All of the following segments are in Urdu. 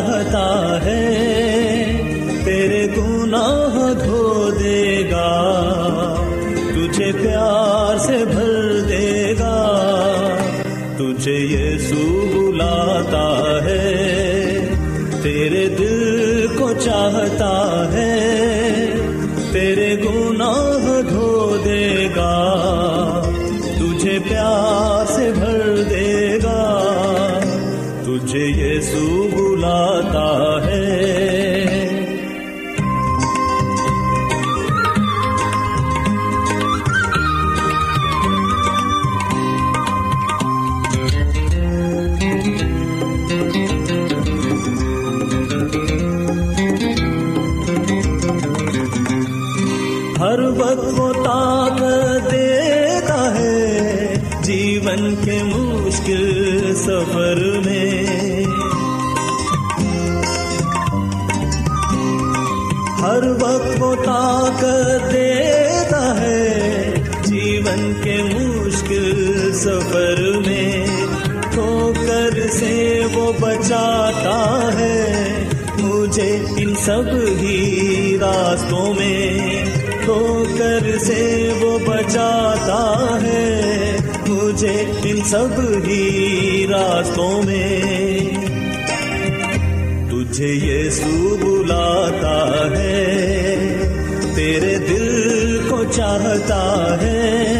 چاہتا ہے، تیرے گناہ دھو دے گا، تجھے پیار سے بھر دے گا۔ تجھے یہ سو بلاتا ہے، تیرے دل کو چاہتا وقت وہ طاقت دیتا ہے جیون کے مشکل سفر میں۔ ٹھوکر سے وہ بچاتا ہے مجھے ان سب ہی راستوں میں۔ ٹھوکر سے وہ بچاتا ہے مجھے ان سب ہی راستوں میں۔ تجھے یہ سو بلاتا ہے میرے دل کو چاہتا ہے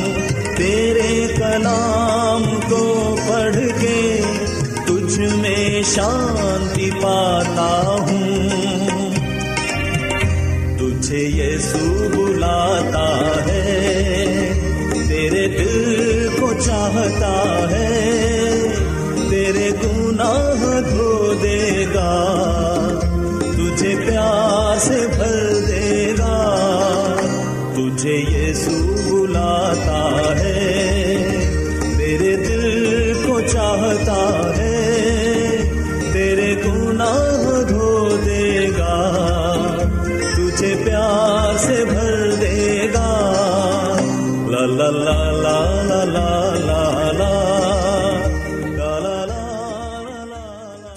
کلام کو پڑھ کے تجھ میں شانتی پاتا ہوں۔ تجھے یہ سو بلاتا ہے، تیرے دل کو چاہتا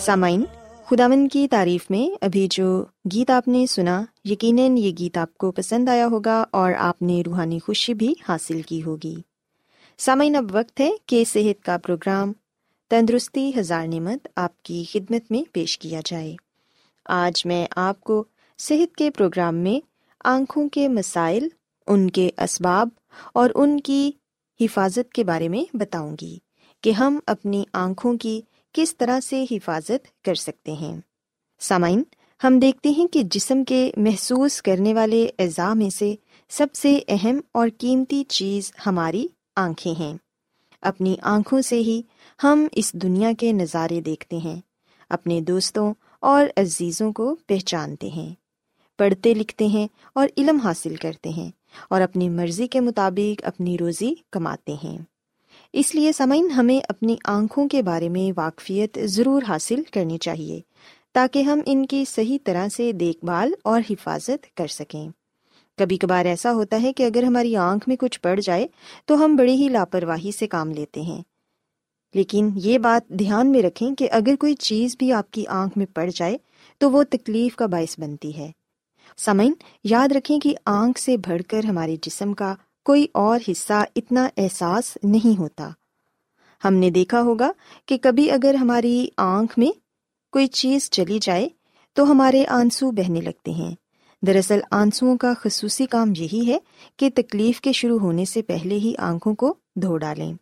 سامعین خداون کی تعریف میں ابھی جو گیت آپ نے سنا، یقیناً یہ گیت آپ کو پسند آیا ہوگا اور آپ نے روحانی خوشی بھی حاصل کی ہوگی۔ سامعین، اب وقت ہے کہ صحت کا پروگرام تندرستی ہزار نعمت آپ کی خدمت میں پیش کیا جائے۔ آج میں آپ کو صحت کے پروگرام میں آنکھوں کے مسائل، ان کے اسباب اور ان کی حفاظت کے بارے میں بتاؤں گی کہ ہم اپنی آنکھوں کی کس طرح سے حفاظت کر سکتے ہیں۔ سامعین، ہم دیکھتے ہیں کہ جسم کے محسوس کرنے والے اعضاء میں سے سب سے اہم اور قیمتی چیز ہماری آنکھیں ہیں۔ اپنی آنکھوں سے ہی ہم اس دنیا کے نظارے دیکھتے ہیں، اپنے دوستوں اور عزیزوں کو پہچانتے ہیں۔ پڑھتے لکھتے ہیں اور علم حاصل کرتے ہیں اور اپنی مرضی کے مطابق اپنی روزی کماتے ہیں۔ اس لیے سمعین ہمیں اپنی آنکھوں کے بارے میں واقفیت ضرور حاصل کرنی چاہیے تاکہ ہم ان کی صحیح طرح سے دیکھ بھال اور حفاظت کر سکیں۔ کبھی کبھار ایسا ہوتا ہے کہ اگر ہماری آنکھ میں کچھ پڑ جائے تو ہم بڑی ہی لاپرواہی سے کام لیتے ہیں۔ لیکن یہ بات دھیان میں رکھیں کہ اگر کوئی چیز بھی آپ کی آنکھ میں پڑ جائے تو وہ تکلیف کا باعث بنتی ہے۔ سمعین یاد رکھیں کہ آنکھ سے بڑھ کر ہمارے جسم کا کوئی اور حصہ اتنا احساس نہیں ہوتا۔ ہم نے دیکھا ہوگا کہ کبھی اگر ہماری آنکھ میں کوئی چیز چلی جائے تو ہمارے آنسو بہنے لگتے ہیں۔ دراصل آنسوؤں کا خصوصی کام یہی ہے کہ تکلیف کے شروع ہونے سے پہلے ہی آنکھوں کو دھو ڈالیں۔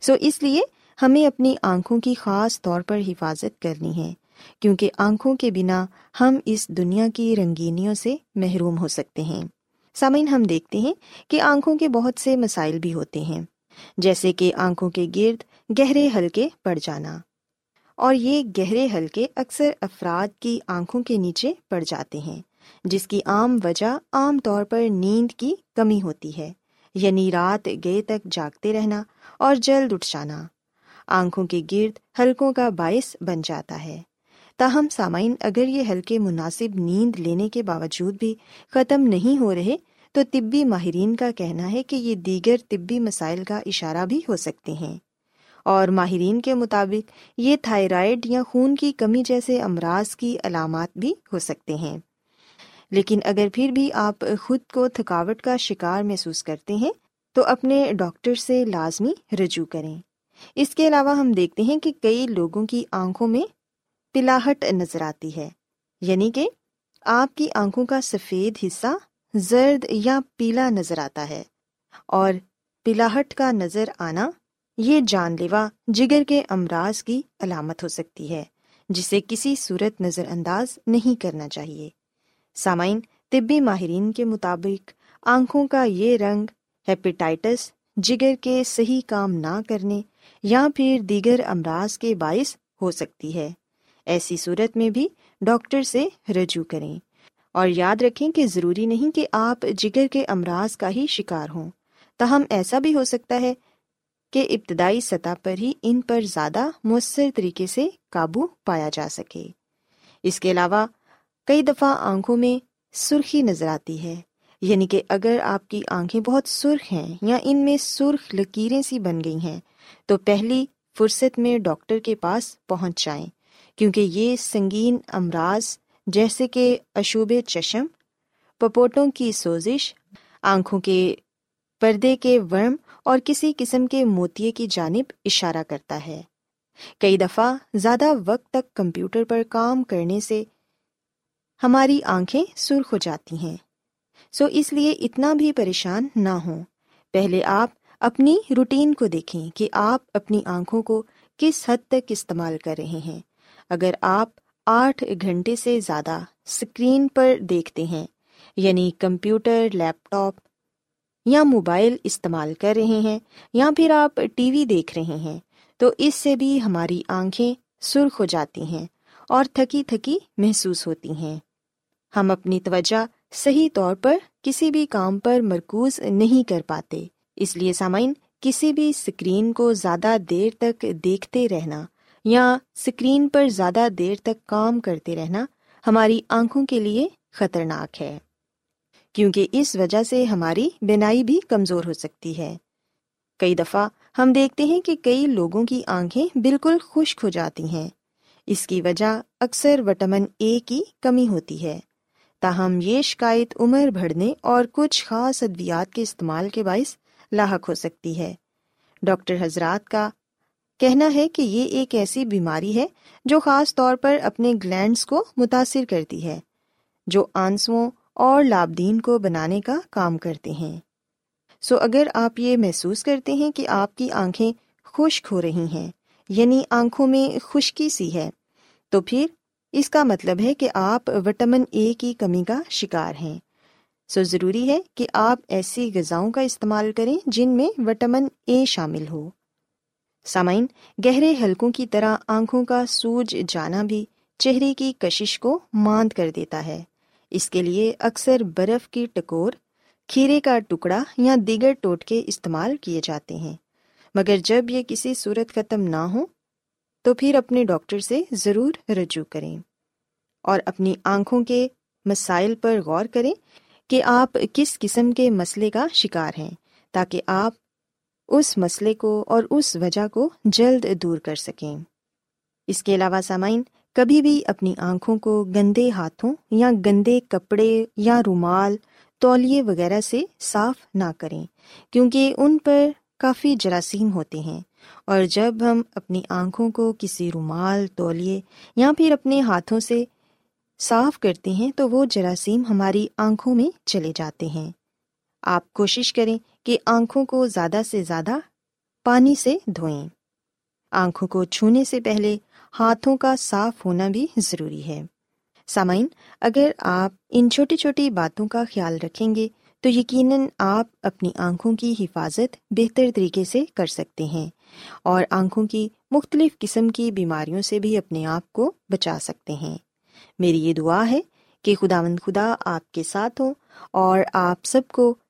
سو اس لیے ہمیں اپنی آنکھوں کی خاص طور پر حفاظت کرنی ہے، کیونکہ آنکھوں کے بنا ہم اس دنیا کی رنگینیوں سے محروم ہو سکتے ہیں۔ سامعین، ہم دیکھتے ہیں کہ آنکھوں کے بہت سے مسائل بھی ہوتے ہیں، جیسے کہ آنکھوں کے گرد گہرے ہلکے پڑ جانا۔ اور یہ گہرے ہلکے اکثر افراد کی آنکھوں کے نیچے پڑ جاتے ہیں، جس کی عام وجہ عام طور پر نیند کی کمی ہوتی ہے یعنی رات گئے تک جاگتے رہنا اور جلد اٹھ جانا۔ آنکھوں کے گرد ہلکوں کا باعث بن جاتا ہے۔ تاہم سامعین، اگر یہ ہلکے مناسب نیند لینے کے باوجود بھی ختم نہیں ہو رہے، تو طبی ماہرین کا کہنا ہے کہ یہ دیگر طبی مسائل کا اشارہ بھی ہو سکتے ہیں۔ اور ماہرین کے مطابق، یہ تھائرائڈ یا خون کی کمی جیسے امراض کی علامات بھی ہو سکتے ہیں۔ لیکن اگر پھر بھی آپ خود کو تھکاوٹ کا شکار محسوس کرتے ہیں، تو اپنے ڈاکٹر سے لازمی رجوع کریں۔ اس کے علاوہ ہم دیکھتے ہیں کہ کئی لوگوں کی آنکھوں میں پلاہٹ نظر آتی ہے۔ یعنی کہ آپ کی آنکھوں کا سفید حصہ زرد یا پیلا نظر آتا ہے اور پلاہٹ کا نظر آنا یہ جان لیوا جگر کے امراض کی علامت ہو سکتی ہے، جسے کسی صورت نظر انداز نہیں کرنا چاہیے۔ سامعین، طبی ماہرین کے مطابق آنکھوں کا یہ رنگ ہیپیٹائٹس، جگر کے صحیح کام نہ کرنے یا پھر دیگر امراض کے باعث ہو سکتی ہے۔ ایسی صورت میں بھی ڈاکٹر سے رجوع کریں اور یاد رکھیں کہ ضروری نہیں کہ آپ جگر کے امراض کا ہی شکار ہوں۔ تاہم ایسا بھی ہو سکتا ہے کہ ابتدائی سطح پر ہی ان پر زیادہ مؤثر طریقے سے قابو پایا جا سکے۔ اس کے علاوہ کئی دفعہ آنکھوں میں سرخی نظر آتی ہے یعنی کہ اگر آپ کی آنکھیں بہت سرخ ہیں یا ان میں سرخ لکیریں سی بن گئی ہیں، تو پہلی فرصت میں ڈاکٹر کے پاس پہنچ جائیں۔ کیونکہ یہ سنگین امراض جیسے کہ اشوب چشم، پپوٹوں کی سوزش، آنکھوں کے پردے کے ورم اور کسی قسم کے موتیے کی جانب اشارہ کرتا ہے۔ کئی دفعہ زیادہ وقت تک کمپیوٹر پر کام کرنے سے ہماری آنکھیں سرخ ہو جاتی ہیں۔ سو اس لیے اتنا بھی پریشان نہ ہوں۔ پہلے آپ اپنی روٹین کو دیکھیں کہ آپ اپنی آنکھوں کو کس حد تک استعمال کر رہے ہیں۔ اگر آپ آٹھ گھنٹے سے زیادہ اسکرین پر دیکھتے ہیں یعنی کمپیوٹر، لیپ ٹاپ یا موبائل استعمال کر رہے ہیں یا پھر آپ ٹی وی دیکھ رہے ہیں، تو اس سے بھی ہماری آنکھیں سرخ ہو جاتی ہیں اور تھکی تھکی محسوس ہوتی ہیں۔ ہم اپنی توجہ صحیح طور پر کسی بھی کام پر مرکوز نہیں کر پاتے، اس لیے سامعین، کسی بھی اسکرین کو زیادہ دیر تک دیکھتے رہنا یا اسکرین پر زیادہ دیر تک کام کرتے رہنا ہماری آنکھوں کے لیے خطرناک ہے، کیونکہ اس وجہ سے ہماری بینائی بھی کمزور ہو سکتی ہے۔ کئی دفعہ ہم دیکھتے ہیں کہ کئی لوگوں کی آنکھیں بالکل خشک ہو جاتی ہیں۔ اس کی وجہ اکثر وٹامن اے کی کمی ہوتی ہے۔ تاہم یہ شکایت عمر بڑھنے اور کچھ خاص ادویات کے استعمال کے باعث لاحق ہو سکتی ہے۔ ڈاکٹر حضرات کا کہنا ہے کہ یہ ایک ایسی بیماری ہے جو خاص طور پر اپنے گلینڈس کو متاثر کرتی ہے، جو آنسوؤں اور لابدین کو بنانے کا کام کرتے ہیں۔ سو اگر آپ یہ محسوس کرتے ہیں کہ آپ کی آنکھیں خشک ہو رہی ہیں یعنی آنکھوں میں خشکی سی ہے، تو پھر اس کا مطلب ہے کہ آپ وٹامن اے کی کمی کا شکار ہیں۔ سو ضروری ہے کہ آپ ایسی غذاؤں کا استعمال کریں جن میں وٹامن اے شامل ہو۔ سامعین، گہرے حلقوں کی طرح آنکھوں کا سوج جانا بھی چہرے کی کشش کو ماند کر دیتا ہے۔ اس کے لیے اکثر برف کی ٹکور، کھیرے کا ٹکڑا یا دیگر ٹوٹکے استعمال کیے جاتے ہیں۔ مگر جب یہ کسی صورت ختم نہ ہو تو پھر اپنے ڈاکٹر سے ضرور رجوع کریں۔ اور اپنی آنکھوں کے مسائل پر غور کریں کہ آپ کس قسم کے مسئلے کا شکار ہیں، تاکہ آپ اس مسئلے کو اور اس وجہ کو جلد دور کر سکیں۔ اس کے علاوہ سامعین، کبھی بھی اپنی آنکھوں کو گندے ہاتھوں یا گندے کپڑے یا رومال، تولیے وغیرہ سے صاف نہ کریں، کیونکہ ان پر کافی جراثیم ہوتے ہیں۔ اور جب ہم اپنی آنکھوں کو کسی رومال، تولیے یا پھر اپنے ہاتھوں سے صاف کرتے ہیں، تو وہ جراثیم ہماری آنکھوں میں چلے جاتے ہیں۔ آپ کوشش کریں کہ آنکھوں کو زیادہ سے زیادہ پانی سے دھوئیں۔ آنکھوں کو چھونے سے پہلے ہاتھوں کا صاف ہونا بھی ضروری ہے۔ سامعین، اگر آپ ان چھوٹی چھوٹی باتوں کا خیال رکھیں گے، تو یقیناً آپ اپنی آنکھوں کی حفاظت بہتر طریقے سے کر سکتے ہیں اور آنکھوں کی مختلف قسم کی بیماریوں سے بھی اپنے آپ کو بچا سکتے ہیں۔ میری یہ دعا ہے کہ خدا مند خدا آپ کے ساتھ ہو اور آپ سب کو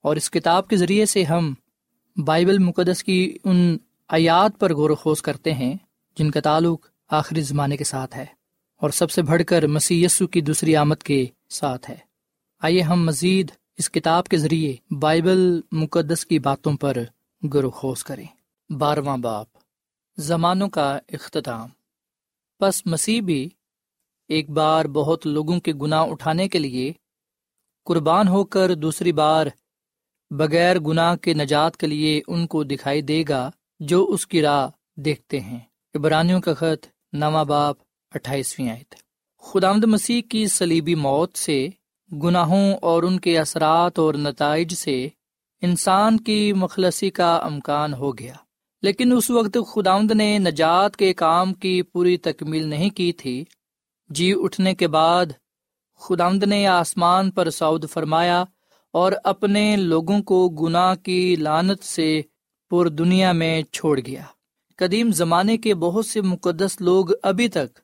اور اس کتاب کے ذریعے سے ہم بائبل مقدس کی ان آیات پر غور و خوض کرتے ہیں، جن کا تعلق آخری زمانے کے ساتھ ہے، اور سب سے بڑھ کر مسی کی دوسری آمد کے ساتھ ہے۔ آئیے ہم مزید اس کتاب کے ذریعے بائبل مقدس کی باتوں پر غور و خوض کریں۔ بارواں باپ زمانوں کا اختتام۔ بس مسیح بھی ایک بار بہت لوگوں کے گناہ اٹھانے کے لیے قربان ہو کر دوسری بار بغیر گناہ کے نجات کے لیے ان کو دکھائی دے گا جو اس کی راہ دیکھتے ہیں۔ ابرانیوں کا خط نواں باپ اٹھائیسویں آیت۔ خدامد مسیح کی سلیبی موت سے، گناہوں اور ان کے اثرات اور نتائج سے انسان کی مخلصی کا امکان ہو گیا۔ لیکن اس وقت خداوند نے نجات کے کام کی پوری تکمیل نہیں کی تھی۔ جی اٹھنے کے بعد خداوند نے آسمان پر سعود فرمایا اور اپنے لوگوں کو گناہ کی لانت سے پور دنیا میں چھوڑ گیا۔ قدیم زمانے کے بہت سے مقدس لوگ ابھی تک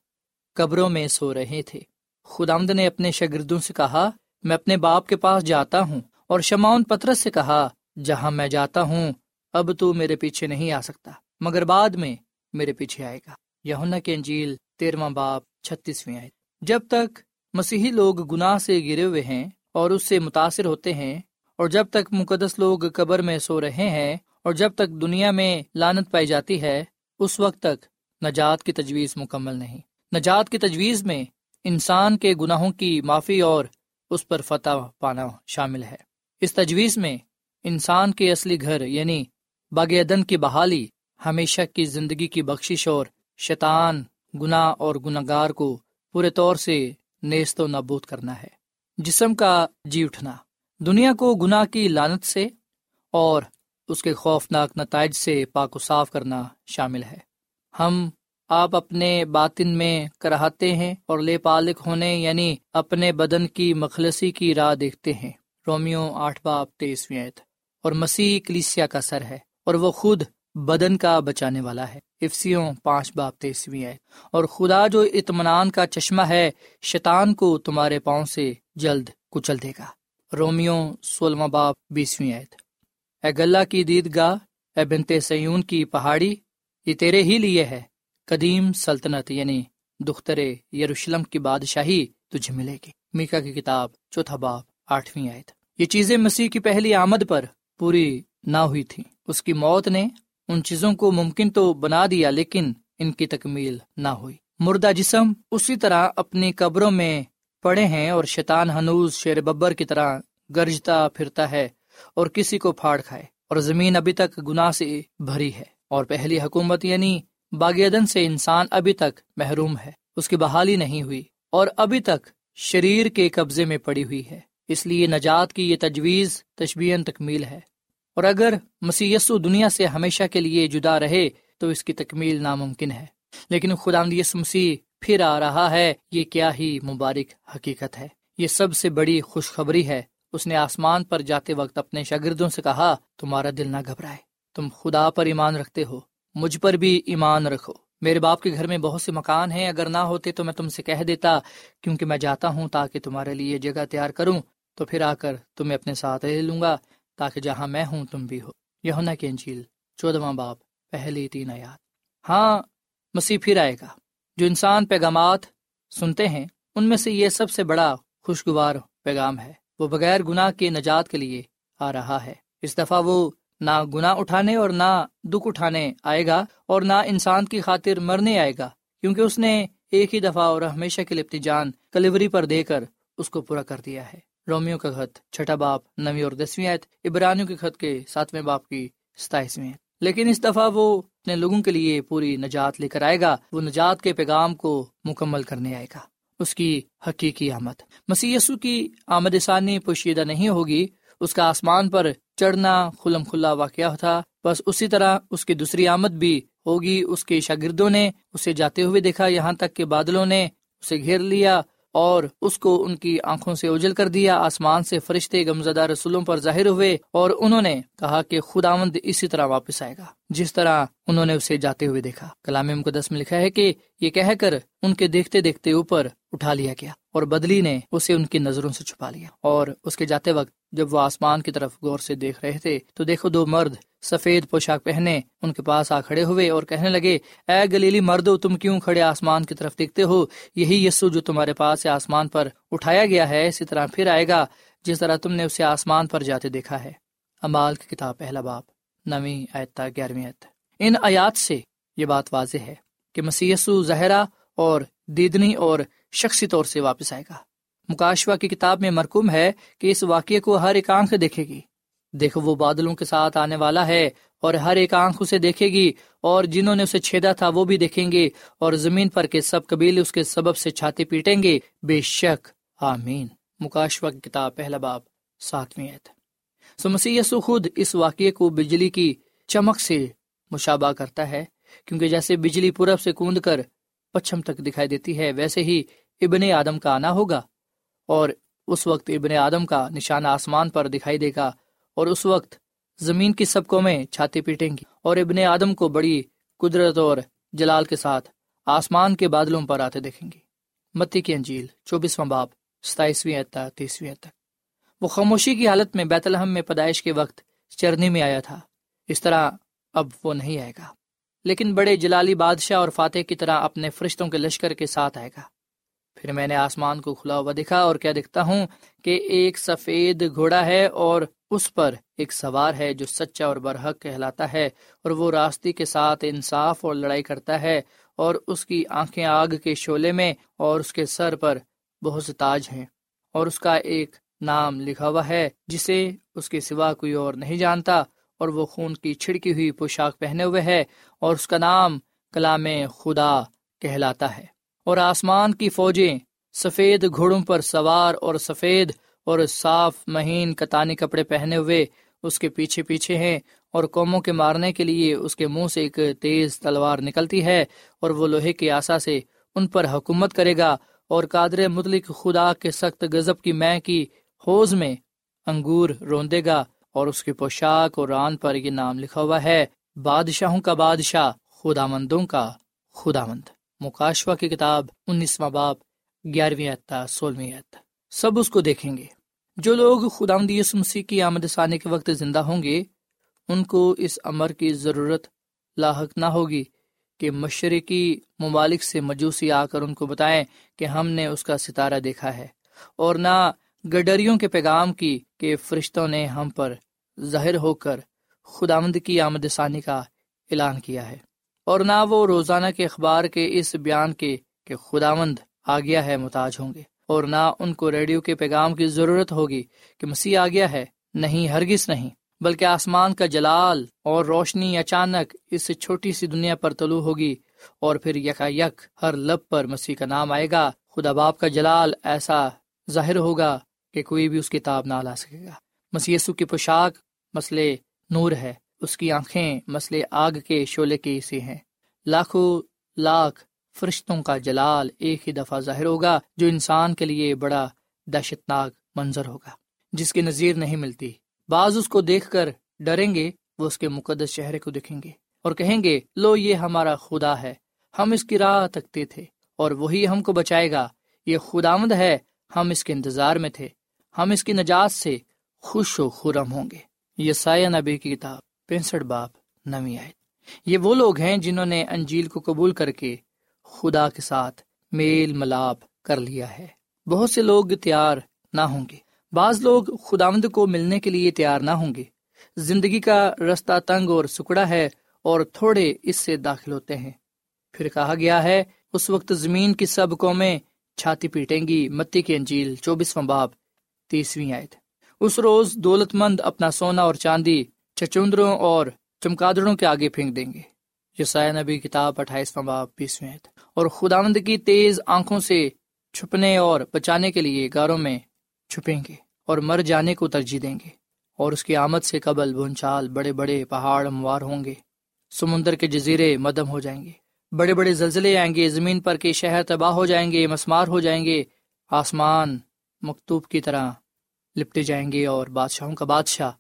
قبروں میں سو رہے تھے۔ خداوند نے اپنے شاگردوں سے کہا، میں اپنے باپ کے پاس جاتا ہوں اور شماؤن پترس سے کہا، جہاں میں جاتا ہوں، اب تو میرے پیچھے نہیں آ سکتا، مگر بعد میں میرے پیچھے آئے گا۔ یونا کے انجیل تیرواں باپ چھتیسویں آئے جب تک مسیحی لوگ گناہ سے گرے ہوئے ہیں اور اس سے متاثر ہوتے ہیں۔ اور جب تک مقدس لوگ قبر میں سو رہے ہیں، اور جب تک دنیا میں لانت پائی جاتی ہے، اس وقت تک نجات کی تجویز مکمل نہیں۔ نجات کی تجویز میں انسان کے گناہوں کی معافی اور اس پر فتح پانا شامل ہے۔ اس تجویز میں انسان کے اصلی گھر یعنی باغ عدن کی بحالی، ہمیشہ کی زندگی کی بخشش اور شیطان، گناہ اور گناہ گار کو پورے طور سے نیست و نابود کرنا ہے۔ جسم کا جی اٹھنا، دنیا کو گناہ کی لانت سے اور اس کے خوفناک نتائج سے پاک و صاف کرنا شامل ہے۔ ہم آپ اپنے باطن میں کراہتے ہیں اور لے پالک ہونے یعنی اپنے بدن کی مخلصی کی راہ دیکھتے ہیں۔ رومیو آٹھ باپ تیسویں اور مسیح کلیسیا کا سر ہے اور وہ خود بدن کا بچانے والا ہے۔ افسیوں پانچ باپ تیسویں ہے اور خدا جو اطمینان کا چشمہ ہے، شیطان کو تمہارے پاؤں سے جلد کچل دے گا۔ رومیو سولما باپ، بیسویں اے گلا کی دید گاہ اے بنتے سیون کی پہاڑی، یہ تیرے ہی لیے ہے۔ قدیم سلطنت یعنی دخترے یروشلم کی بادشاہی تجھے ملے گی۔ میکا کی کتاب، چوتھا باپ، آٹھویں آیت یہ چیزیں مسیح کی پہلی آمد پر پوری نہ ہوئی تھی اس کی موت نے ان چیزوں کو ممکن تو بنا دیا، لیکن ان کی تکمیل نہ ہوئی۔ مردہ جسم اسی طرح اپنی قبروں میں پڑے ہیں اور شیطان ہنوز شیر ببر کی طرح گرجتا پھرتا ہے اور کسی کو پھاڑ کھائے اور زمین ابھی تک گناہ سے بھری ہے اور پہلی حکومت یعنی باغیدن سے انسان ابھی تک محروم ہے، اس کی بحالی نہیں ہوئی اور ابھی تک شریر کے قبضے میں پڑی ہوئی ہے۔ اس لیے نجات کی یہ تجویز تشبین تکمیل ہے۔ اور اگر مسی دنیا سے ہمیشہ کے لیے جدا رہے تو اس کی تکمیل ناممکن ہے۔ لیکن خدا مسیح پھر آ رہا ہے، یہ کیا ہی مبارک حقیقت ہے۔ یہ سب سے بڑی خوشخبری ہے۔ اس نے آسمان پر جاتے وقت اپنے شاگردوں سے کہا، تمہارا دل نہ گھبرائے۔ تم خدا پر ایمان رکھتے ہو۔ مجھ پر بھی ایمان رکھو۔ میرے باپ کے گھر میں بہت سے مکان ہیں۔ اگر نہ ہوتے تو میں تم سے کہہ دیتا، کیونکہ میں جاتا ہوں تاکہ تمہارے لیے جگہ تیار کروں۔ تو پھر آ کر تمہیں اپنے ساتھ لے لوں گا، تاکہ جہاں میں ہوں تم بھی ہو۔ یونا کی انجیل، چودواں باپ پہلی تین آیات۔ ہاں مسیح پھر آئے گا۔ جو انسان پیغامات سنتے ہیں، ان میں سے یہ سب سے بڑا خوشگوار پیغام ہے۔ وہ بغیر گناہ کے نجات کے لیے آ رہا ہے۔ اس دفعہ وہ نہ گناہ اٹھانے اور نہ دکھ اٹھانے آئے گا اور نہ انسان کی خاطر مرنے آئے گا، کیونکہ اس نے ایک ہی دفعہ اور ہمیشہ کے لیے جان کلیوری پر دے کر اس کو پورا کر دیا ہے۔ رومیو کا خط، چھٹا باپ، نویں اور دسویں آیت ابرانیوں کے خط کے ساتویں باپ کی ستائیسویں لیکن اس دفعہ وہ اپنے لوگوں کے لیے پوری نجات لے کر آئے گا، وہ نجات کے پیغام کو مکمل کرنے آئے گا۔ اس کی حقیقی آمد۔ مسی کی آمد ثانی پوشیدہ نہیں ہوگی، اس کا آسمان پر چڑھنا کھلم کھلا واقعہ تھا۔ بس اسی طرح اس کی دوسری آمد بھی ہوگی۔ اس کے شاگردوں نے اسے جاتے ہوئے دیکھا، یہاں تک کہ بادلوں نے اسے گھیر لیا۔ اور اس کو ان کی آنکھوں سے اجل کر دیا، آسمان سے فرشتے گمزدہ رسولوں پر ظاہر ہوئے اور انہوں نے کہا کہ خداوند اسی طرح واپس آئے گا، جس طرح انہوں نے اسے جاتے ہوئے دیکھا۔ کلام مقدس میں لکھا ہے کہ یہ کہہ کر ان کے دیکھتے دیکھتے اوپر اٹھا لیا گیا اور بدلی نے اسے ان کی نظروں سے چھپا لیا۔ اور اس کے جاتے وقت جب وہ آسمان کی طرف غور سے دیکھ رہے تھے تو دیکھو دو مرد سفید پوشاک پہنے۔ ان کے پاس آ کھڑے ہوئے اور کہنے لگے، اے گلیلی مردو، تم کیوں کھڑے آسمان کی طرف دیکھتے ہو؟ یہی یسو جو تمہارے پاس سے آسمان پر اٹھایا گیا ہے، اسی طرح پھر آئے گا، جس طرح تم نے اسے آسمان پر جاتے دیکھا ہے۔ امال کی کتاب، پہلا باپ نویں آیت گیارہویں آیت۔ ان آیات سے یہ بات واضح ہے کہ مسی زہرا اور دیدنی اور شخصی طور سے واپس آئے گا۔ مکاشوا کی کتاب میں مرکوم ہے کہ اس واقعے کو ہر ایک آنکھ دیکھے گی۔ دیکھو وہ بادلوں کے ساتھ آنے والا ہے اور ہر ایک آنکھ اسے دیکھے گی اور جنہوں نے اسے چھیدا تھا وہ بھی دیکھیں گے اور زمین پر کے سب قبیلے اس کے سبب سے چھاتی پیٹیں گے۔ بے شک۔ آمین۔ مکاشوا کی کتاب، پہلا باب، ساتویں سو مسیح یسو خود اس واقعے کو بجلی کی چمک سے مشابہ کرتا ہے، کیونکہ جیسے بجلی پورب سے کوند کر پچھم تک دکھائی دیتی ہے، ویسے ہی ابن آدم کا آنا ہوگا اور اس وقت ابن آدم کا نشانہ آسمان پر دکھائی دے گا۔ اور اس وقت زمین کی سب قومیں چھاتی پیٹیں گی اور ابن آدم کو بڑی قدرت اور جلال کے ساتھ آسمان کے بادلوں پر آتے دیکھیں گی متی کی انجیل، چوبیسواں باپ ستائیسویں تیسویں تک۔ وہ خاموشی کی حالت میں بیت الحم میں پیدائش کے وقت چرنی میں آیا تھا۔ اس طرح اب وہ نہیں آئے گا۔ لیکن بڑے جلالی بادشاہ اور فاتح کی طرح اپنے فرشتوں کے لشکر کے ساتھ آئے گا۔ پھر میں نے آسمان کو کھلا ہوا دکھا اور کیا دکھتا ہوں کہ ایک سفید گھوڑا ہے اور اس پر ایک سوار ہے جو سچا اور برحق کہلاتا ہے اور وہ راستے کے ساتھ انصاف اور لڑائی کرتا ہے اور اس کی آنکھیں آگ کے شعلے میں اور اس کے سر پر بہت سے تاج ہیں اور اس کا ایک نام لکھا ہوا ہے جسے اس کے سوا کوئی اور نہیں جانتا اور وہ خون کی چھڑکی ہوئی پوشاک پہنے ہوئے ہے اور اس کا نام کلام خدا کہلاتا ہے۔ اور آسمان کی فوجیں سفید گھوڑوں پر سوار اور سفید اور صاف مہین کتانی کپڑے پہنے ہوئے اس کے پیچھے پیچھے ہیں اور قوموں کے مارنے کے لیے اس کے منہ سے ایک تیز تلوار نکلتی ہے اور وہ لوہے کے آسا سے ان پر حکومت کرے گا اور قادر مطلق خدا کے سخت غزب کی میں کی حوض میں انگور روندے گا اور اس کی پوشاک اور ران پر یہ نام لکھا ہوا ہے، بادشاہوں کا بادشاہ خدا مندوں کا خدا مند مکاشوا کی کتاب انیسواں باپ گیارہویں سولہویں سب اس کو دیکھیں گے۔ جو لوگ خدا مسیح کی آمد ثانے کے وقت زندہ ہوں گے، ان کو اس امر کی ضرورت لاحق نہ ہوگی کہ مشرقی ممالک سے مجوسی آ کر ان کو بتائیں کہ ہم نے اس کا ستارہ دیکھا ہے، اور نہ گڈریوں کے پیغام کی کہ فرشتوں نے ہم پر ظاہر ہو کر خدامد کی آمد ثانی کا اعلان کیا ہے۔ اور نہ وہ روزانہ کے اخبار کے اس بیان کے کہ خداوند آ گیا ہے، محتاج ہوں گے، اور نہ ان کو ریڈیو کے پیغام کی ضرورت ہوگی کہ مسیح آ گیا ہے، نہیں ہرگز نہیں، بلکہ آسمان کا جلال اور روشنی اچانک اس چھوٹی سی دنیا پر طلوع ہوگی، اور پھر یکا یک ہر لب پر مسیح کا نام آئے گا۔ خدا باپ کا جلال ایسا ظاہر ہوگا کہ کوئی بھی اس کتاب نہ لا سکے گا۔ مسی کی پوشاک مسئلے نور ہے۔ اس کی آنکھیں مسئلے آگ کے شعلے کے سے ہیں۔ لاکھوں لاکھ فرشتوں کا جلال ایک ہی دفعہ ظاہر ہوگا جو انسان کے لیے بڑا دہشت ناک منظر ہوگا، جس کی نظیر نہیں ملتی۔ بعض اس کو دیکھ کر ڈریں گے، وہ اس کے مقدس چہرے کو دیکھیں گے اور کہیں گے، لو، یہ ہمارا خدا ہے، ہم اس کی راہ تکتے تھے اور وہی ہم کو بچائے گا۔ یہ خدامد ہے، ہم اس کے انتظار میں تھے، ہم اس کی نجات سے خوش و خورم ہوں گے۔ یہ سایہ نبی کی کتاب۔ پینسٹھ باپ نوی آئے۔ یہ وہ لوگ ہیں جنہوں نے انجیل کو قبول کر کے خدا کے ساتھ میل ملاپ کر لیا ہے۔ بہت سے لوگ تیار نہ ہوں گے۔ بعض لوگ خدامد کو ملنے کے لیے تیار نہ ہوں گے۔ زندگی کا رستہ تنگ اور سکڑا ہے اور تھوڑے اس سے داخل ہوتے ہیں۔ پھر کہا گیا ہے، اس وقت زمین کی سب قومیں چھاتی پیٹیں گی۔ متی کی انجیل چوبیسواں باب تیسویں آئے اس روز دولت مند اپنا سونا اور چاندی چچندروں اور چمکادڑوں کے آگے پھینک دیں گے۔ یسایہ نبی کتاب اٹھائیسواں باب، بیسویں اور خداوند کی تیز آنکھوں سے چھپنے اور بچانے کے لیے گاروں میں چھپیں گے اور مر جانے کو ترجیح دیں گے اور اس کی آمد سے قبل بونچال بڑے بڑے پہاڑ ہموار ہوں گے۔ سمندر کے جزیرے مدم ہو جائیں گے۔ بڑے بڑے زلزلے آئیں گے، زمین پر کے شہر تباہ ہو جائیں گے، مسمار ہو جائیں گے۔ آسمان مکتوب کی طرح لپٹے جائیں گے اور بادشاہوں کا بادشاہ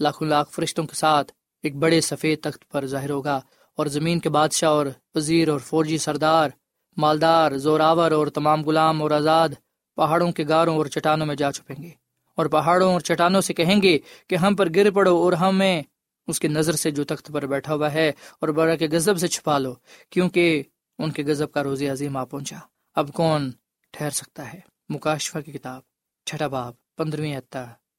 لاکھوں لاکھ فرشتوں کے ساتھ ایک بڑے سفید تخت پر ظاہر ہوگا اور زمین کے بادشاہ اور وزیر اور فوجی سردار، مالدار، زوراور اور تمام غلام اور آزاد پہاڑوں کے گاروں اور چٹانوں میں جا چھپیں گے اور پہاڑوں اور چٹانوں سے کہیں گے کہ ہم پر گر پڑو اور ہمیں اس کی نظر سے جو تخت پر بیٹھا ہوا ہے اور برا کے غزب سے چھپا لو، کیونکہ ان کے غزب کا روزی عظیم آ پہنچا۔ اب کون ٹھہر سکتا ہے؟ مکاشفہ کی کتاب، چھٹا باب، پندرہویں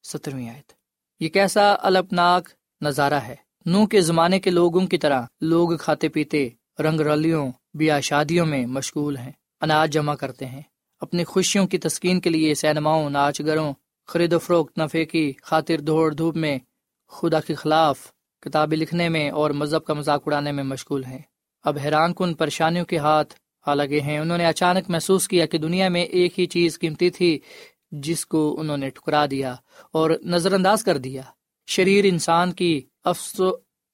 سترویں آیت۔ یہ کیسا الپناک نظارہ ہے۔ نو کے زمانے کے لوگوں کی طرح لوگ کھاتے پیتے، رنگ رلیوں بیا شادیوں میں مشغول ہیں، اناج جمع کرتے ہیں۔ اپنی خوشیوں کی تسکین کے لیے سینماؤں، ناچ گروں، خرید و فروخت نفے کی خاطر دوڑ دھوپ میں خدا کے خلاف کتابیں لکھنے میں اور مذہب کا مذاق اڑانے میں مشغول ہیں۔ اب حیران کن پریشانیوں کے ہاتھ آ لگے ہیں۔ انہوں نے اچانک محسوس کیا کہ دنیا میں ایک ہی چیز قیمتی تھی جس کو انہوں نے ٹھکرا دیا اور نظر انداز کر دیا۔ شریر انسان کی افسو،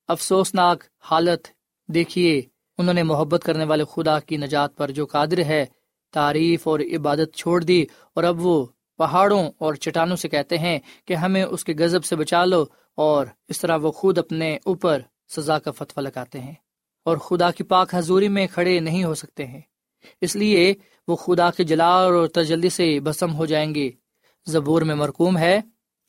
افسوسناک حالت دیکھیے، انہوں نے محبت کرنے والے خدا کی نجات پر جو قادر ہے، تعریف اور عبادت چھوڑ دی اور اب وہ پہاڑوں اور چٹانوں سے کہتے ہیں کہ ہمیں اس کے غزب سے بچا لو اور اس طرح وہ خود اپنے اوپر سزا کا فتویٰ لگاتے ہیں اور خدا کی پاک حضوری میں کھڑے نہیں ہو سکتے ہیں۔ اس لیے وہ خدا کے جلال اور تجلی سے بسم ہو جائیں گے۔ زبور میں مرکوم ہے،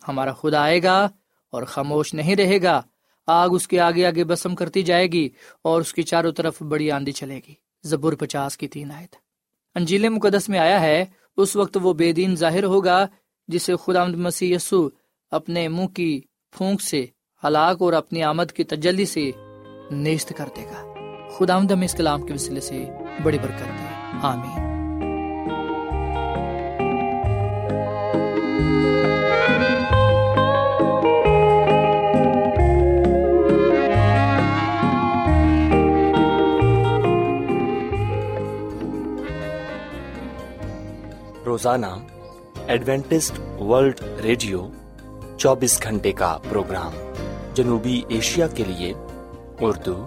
ہمارا خدا آئے گا اور خاموش نہیں رہے گا۔ آگ اس کے آگے آگے بسم کرتی جائے گی اور اس کی چاروں طرف بڑی آندھی چلے گی۔ زبور پچاس کی تین آئے انجیل مقدس میں آیا ہے، اس وقت وہ بے دین ظاہر ہوگا، جسے خدا مسیح یسو اپنے منہ کی پھونک سے ہلاک اور اپنی آمد کی تجلی سے نیست کر دے گا۔ خدا ہم اس کلام کے وسیلے سے بڑی برکت دے۔ آمین۔ روزانہ ایڈوینٹسٹ ورلڈ ریڈیو چوبیس گھنٹے کا پروگرام جنوبی ایشیا کے لیے اردو